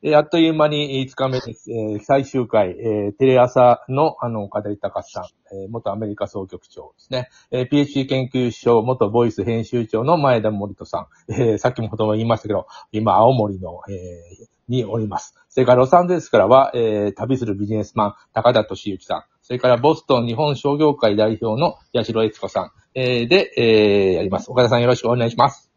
えあっという間に5日目です。えー最終回、えーテレ朝の、あの、岡田隆さん、えー元アメリカ総局長ですね。え PhD 研究所元ボイス編集長の前田森人さん。えさっきもほとんど言いましたけど、今、青森の、えにおります。それからロサンゼルスからは、え旅するビジネスマン、高田敏之さん。それからボストン日本商業会代表の八代悦子さん。えで、えやります。岡田さんよろしくお願いします。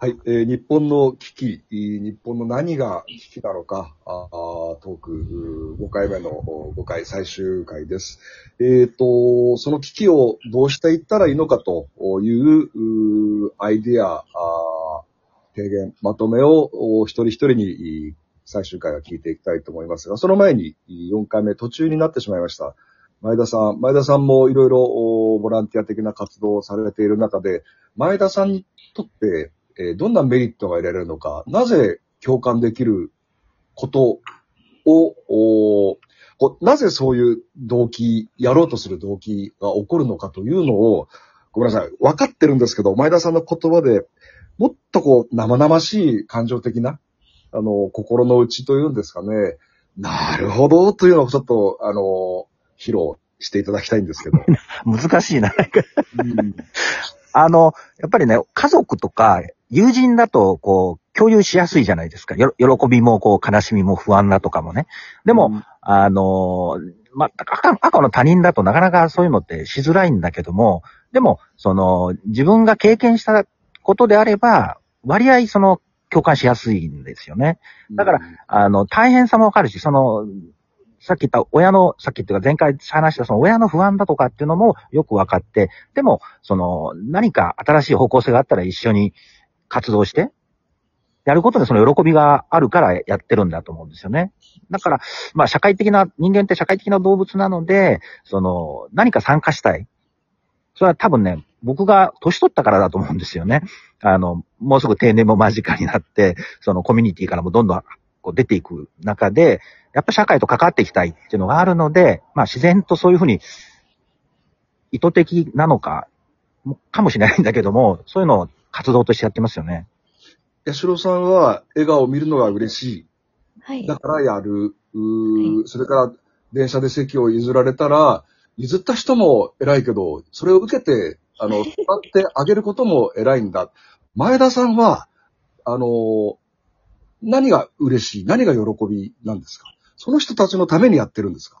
はい、えー日本の危機、日本の何が危機なのか、あートーク5回目の5回最終回です。えっ、と、その危機をどうしていったらいいのかというアイディア、提言、まとめを一人一人に最終回は聞いていきたいと思いますが、その前に4回目途中になってしまいました。前田さん、前田さんもいろいろボランティア的な活動をされている中で、前田さんにとって、えーどんなメリットが得られるのか、なぜ共感できることを、おこうなぜそういう動機、やろうとする動機が起こるのかというのを、ごめんなさい、分かってるんですけど、前田さんの言葉でもっとこう、生々しい感情的な、あの、心の内というんですかね、なるほど、というのをちょっと、あの、披露していただきたいんですけど。難しいな。うんあの、やっぱりね、家族とか友人だと、こう、共有しやすいじゃないですか。よ喜びも、こう、悲しみも不安だとかもね。でも、、あの、まあ、赤赤の他人だとなかなかそういうのってしづらいんだけども、でも、その、自分が経験したことであれば、割合その、共感しやすいんですよね。だから、あの、大変さもわかるし、その、さっき言った親の、さっき言った前回話したその親の不安だとかっていうのもよくわかって、でも、その、何か新しい方向性があったら一緒に活動して、やることでその喜びがあるからやってるんだと思うんですよね。だから、まあ社会的な、人間って社会的な動物なので、その、何か参加したい。それは多分ね、僕が年取ったからだと思うんですよね。あの、もうすぐ定年も間近になって、そのコミュニティからもどんどんこう出ていく中で、やっぱ社会と関わっていきたいっていうのがあるので、まあ自然とそういうふうに意図的なのか、かもしれないんだけども、そういうのを活動としてやってますよね。八代さんは笑顔を見るのが嬉しい。はい。だからやる。うーそれから、電車で席を譲られたら、譲った人も偉いけど、それを受けて、あの、使ってあげることも偉いんだ。前田さんは、あの、何が嬉しい？何が喜びなんですか？その人たちのためにやってるんですか？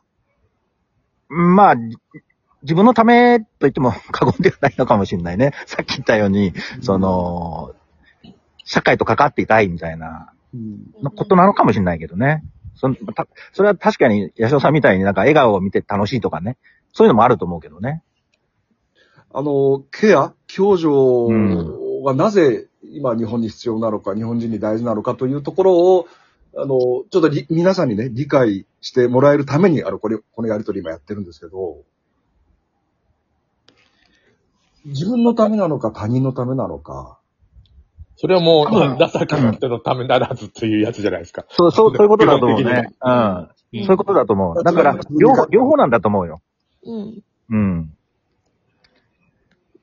まあ、じ自分のためと言っても 過言ではないのかもしれないね。さっき言ったように、そ、の、社会と関わっていたいみたいなことなのかもしれないけどね。そたそれは確かに、八代さんみたいになんか笑顔を見て楽しいとかね。そういうのもあると思うけどね。あの、ケア、共助うがなぜ今日本に必要なのか、日本人に大事なのかというところを、あの、ちょっとり皆さんにね、理解してもらえるために、あの、これ、このやりとり今やってるんですけど、自分のためなのか、他人のためなのか、それはもう、うん情けの人のためならずというやつじゃないですか。そう、そう、そういうことだと思うね。うん。うんそういうことだと思う。だから、両方、両方なんだと思うよ。うん。うん。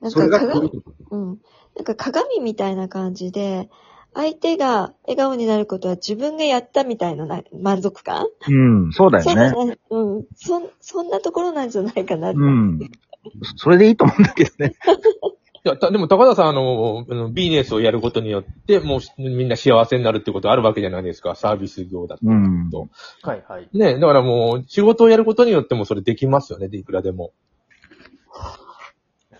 なんそれがか鏡、うん。なんか鏡みたいな感じで、相手が笑顔になることは自分がやったみたいなな満足感うん、そうだそうよね。ね。うん。そん、そんなところなんじゃないかなって。うん。それでいいと思うんだけどね。いや、たでも高田さん、あの、あのビジネスをやることによって、もうみんな幸せになるってことあるわけじゃないですか。サービス業だと。うん。はいはい。ね、だからもう、仕事をやることによってもそれできますよね、いくらでも。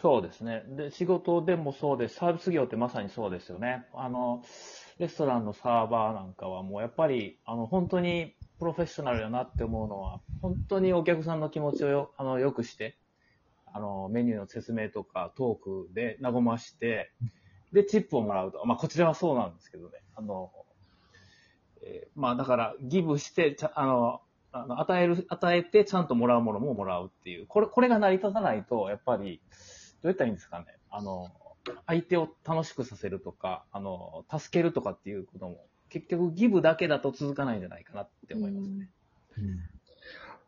そうですね。で、仕事でもそうです。サービス業ってまさにそうですよね。あの、レストランのサーバーなんかはもうやっぱり、あの、本当にプロフェッショナルだなって思うのは、本当にお客さんの気持ちをよ、あの、良くして、あの、メニューの説明とかトークで和まして、で、チップをもらうと。まあ、こちらはそうなんですけどね。あの、えーまあ、だから、ギブして、あの、あの与える、与えてちゃんともらうものももらうっていう。これ、これが成り立たないと、やっぱり、どうやったらいいんですかね。あの、相手を楽しくさせるとか、あの、助けるとかっていうことも、結局ギブだけだと続かないんじゃないかなって思いますね。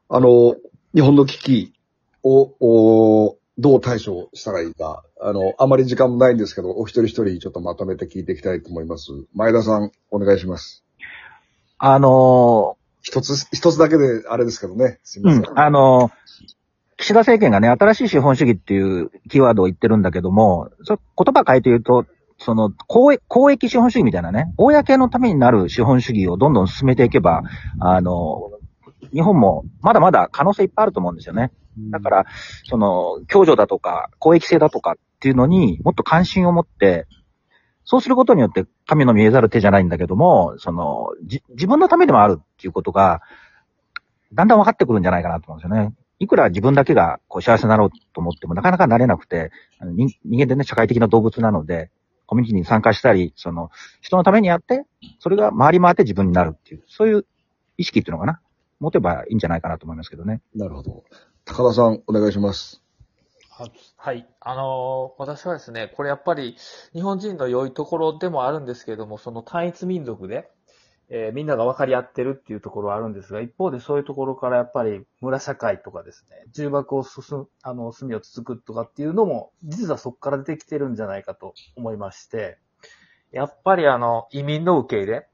あの、日本の危機を、おどう対処したらいいか。あの、あまり時間もないんですけど、お一人一人ちょっとまとめて聞いていきたいと思います。前田さん、お願いします。あの一つ、一つだけであれですけどね。すいません。うん、あの岸田政権がね、新しい資本主義っていうキーワードを言ってるんだけども、そ言葉変えて言うと、その公益、公益資本主義みたいなね、公のためになる資本主義をどんどん進めていけば、あの、日本もまだまだ可能性いっぱいあると思うんですよね。だから、その、共助だとか、公益性だとかっていうのにもっと関心を持って、そうすることによって神の見えざる手じゃないんだけども、その、じ、自分のためでもあるっていうことが、だんだん分かってくるんじゃないかなと思うんですよね。いくら自分だけがこう幸せになろうと思ってもなかなかなれなくて、人間でね、社会的な動物なので、コミュニティに参加したり、その、人のためにやって、それが回り回って自分になるっていう、そういう意識っていうのかな。持てばいいんじゃないかなと思いますけどね。なるほど。高田さん、お願いします。はい。あのー、私はですね、これやっぱり日本人の良いところでもあるんですけれども、その単一民族で、えー、みんなが分かり合ってるっていうところはあるんですが、一方でそういうところからやっぱり村社会とかですね、重箱を進む、あの、隅をつつくとかっていうのも、実はそこから出てきてるんじゃないかと思いまして、やっぱりあの、移民の受け入れ、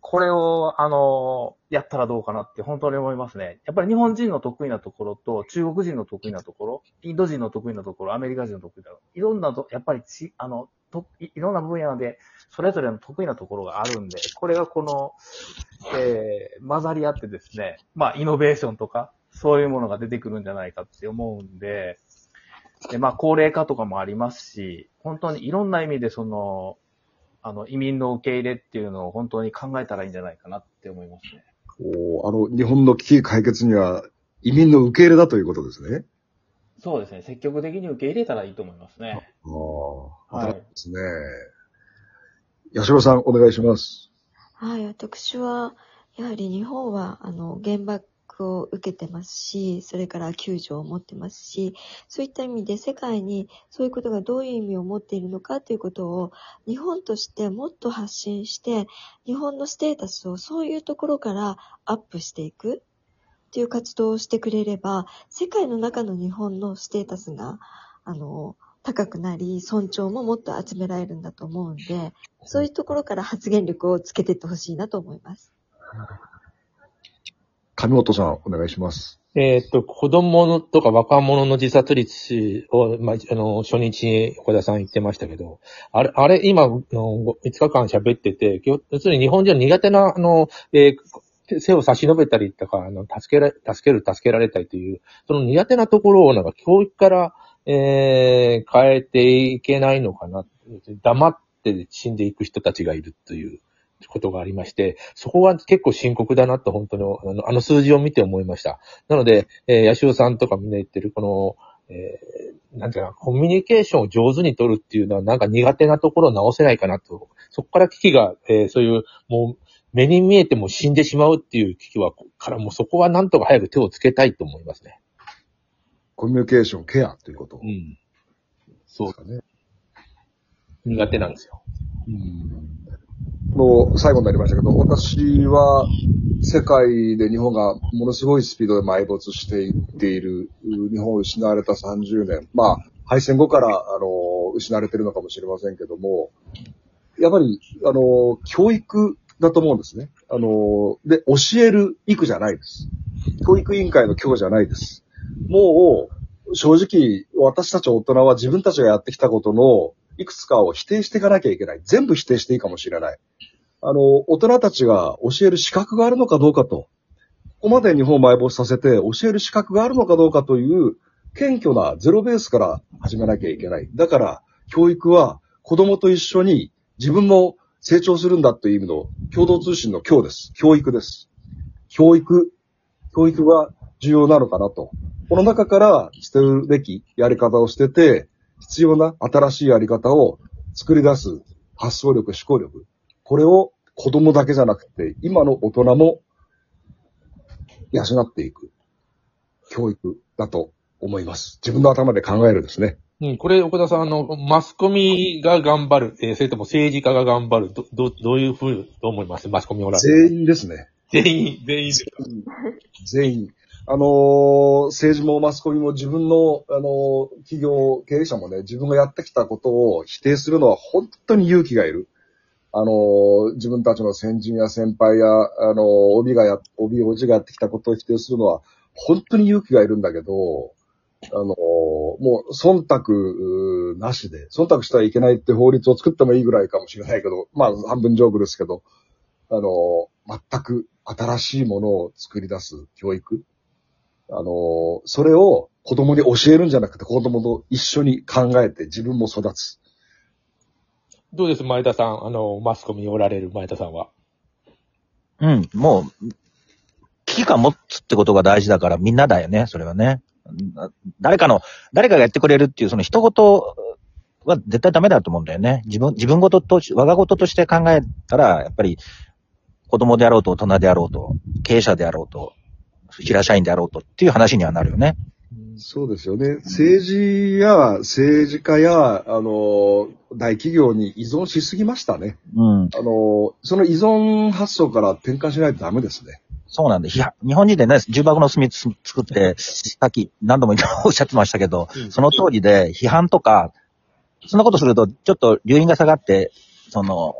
これを、あの、やったらどうかなって本当に思いますね。やっぱり日本人の得意なところと、中国人の得意なところ、インド人の得意なところ、アメリカ人の得意なところ、いろんなと、やっぱりち、あの、といろんな分野で、それぞれの得意なところがあるんで、これがこの、えー、混ざり合ってですね、まあ、イノベーションとか、そういうものが出てくるんじゃないかって思うんで、で、まあ、高齢化とかもありますし、本当にいろんな意味でその、あの、移民の受け入れっていうのを本当に考えたらいいんじゃないかなって思いますね。おあの、日本の危機解決には移民の受け入れだということですね。そうですね。積極的に受け入れたらいいと思いますね。ああ、はい。ですね。八代さん、お願いします。はい、私は、やはり日本は、あの、原爆を受けてますし、それから救助を持ってますし、そういった意味で世界にそういうことがどういう意味を持っているのかということを日本としてもっと発信して、日本のステータスをそういうところからアップしていくっていう活動をしてくれれば、世界の中の日本のステータスが、あの、高くなり、尊重ももっと集められるんだと思うんで、そういうところから発言力をつけていってほしいなと思います。上本さん、お願いします。えっと、子供とか若者の自殺率を、まあ、あの、初日に岡田さん言ってましたけど、あれ、あれ、今、の5日間喋ってて、要するに日本人は苦手な、あの、えー、背を差し伸べたりとか、あの、助けら、助ける、助けられたりという、その苦手なところをなんか教育から、えー、変えていけないのかな。黙って死んでいく人たちがいるという。ことがありまして、そこは結構深刻だなと本当にあのあの数字を見て思いました。なので、えー、ヤシオさんとかみんな言ってるこの、えー、なんていうか、コミュニケーションを上手に取るっていうのはなんか苦手なところを直せないかなと。そこから危機が、えー、そういう、もう、目に見えても死んでしまうっていう危機は、からもうそこはなんとか早く手をつけたいと思いますね。コミュニケーションケアということ。うん。そうですかね。苦手なんですよ。うんの最後になりましたけど、私は世界で日本がものすごいスピードで埋没していっている、日本を失われた30年、まあ、敗戦後から、あの、失われてるのかもしれませんけども、やっぱり、あの、教育だと思うんですね。あの、で、教える育じゃないです。教育委員会の教じゃないです。もう、正直、私たち大人は自分たちがやってきたことのいくつかを否定していかなきゃいけない。全部否定していいかもしれない。あの、大人たちが教える資格があるのかどうかと。ここまで日本を埋没させて教える資格があるのかどうかという謙虚なゼロベースから始めなきゃいけない。だから、教育は子供と一緒に自分も成長するんだという意味の共同通信の今日です。教育です。教育。教育が重要なのかなと。この中から捨てるべきやり方を捨てて、必要な新しいやり方を作り出す発想力、思考力。これを子供だけじゃなくて、今の大人も養っていく教育だと思います。自分の頭で考えるですね。うん、これ、岡田さん、あの、マスコミが頑張る、えー、それとも政治家が頑張る、ど、ど、どういうふうと思います？マスコミを全員ですね。全員、全員ですか？全員。あのー、政治もマスコミも自分の、あのー、企業経営者もね、自分がやってきたことを否定するのは本当に勇気がいる。あの、自分たちの先人や先輩や、あの、帯がや、帯おじがやってきたことを否定するのは、本当に勇気がいるんだけど、あの、もう、忖度なしで、忖度してはいけないって法律を作ってもいいぐらいかもしれないけど、まあ、半分ジョークですけど、あの、全く新しいものを作り出す教育。あの、それを子供に教えるんじゃなくて、子供と一緒に考えて自分も育つ。どうです前田さん、あの、マスコミにおられる前田さんは。うん、もう、危機感持つってことが大事だからみんなだよね、それはね。誰かの、誰かがやってくれるっていう、その一言は絶対ダメだと思うんだよね。自分、自分ごとと、我が事として考えたら、やっぱり、子供であろうと大人であろうと、経営者であろうと、平社員であろうとっていう話にはなるよね。そうですよね。政治や政治家や、あの、大企業に依存しすぎましたね。うん。あの、その依存発想から転換しないとダメですね。そうなんで、ひ日本人でね、重箱の隅つ作って、さっき何度も おっしゃってましたけど、うんその通りで批判とか、そんなことすると、ちょっと留飲が下がって、その、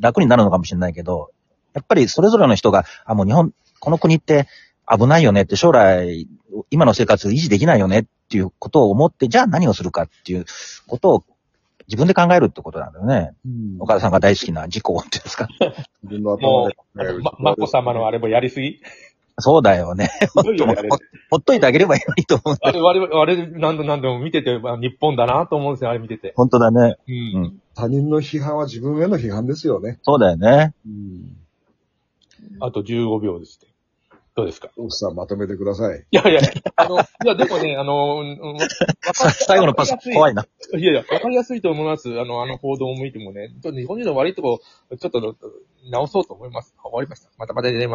楽になるのかもしれないけど、やっぱりそれぞれの人が、あ、もう日本、この国って危ないよねって、将来、今の生活維持できないよねっていうことを思って、じゃあ何をするかっていうことを自分で考えるってことなんだよね。岡田さんが大好きな自己っていうんですか。自分のも頭でう、ま、まこ様のあれもやりすぎ？そうだよね。ほほっといてあげればいいのにと思う。あれ、我々、あれ、何度何度も見てて、まあ日本だなと思うんですよ、あれ見てて。本当だね。う。うんん。他人の批判は自分への批判ですよね。そうだよね。あと15秒ですね。どうですか？奥さんまとめてください。いやいや、あの、いや、でもね、あの、うんわか最後のパスわかりやすい怖いな。いやいや、わかりやすいと思います。あの、あの報道を見てもね、ちょっと日本人の悪いとこ、ちょっと直そうと思います。終わりました。またまた出ます。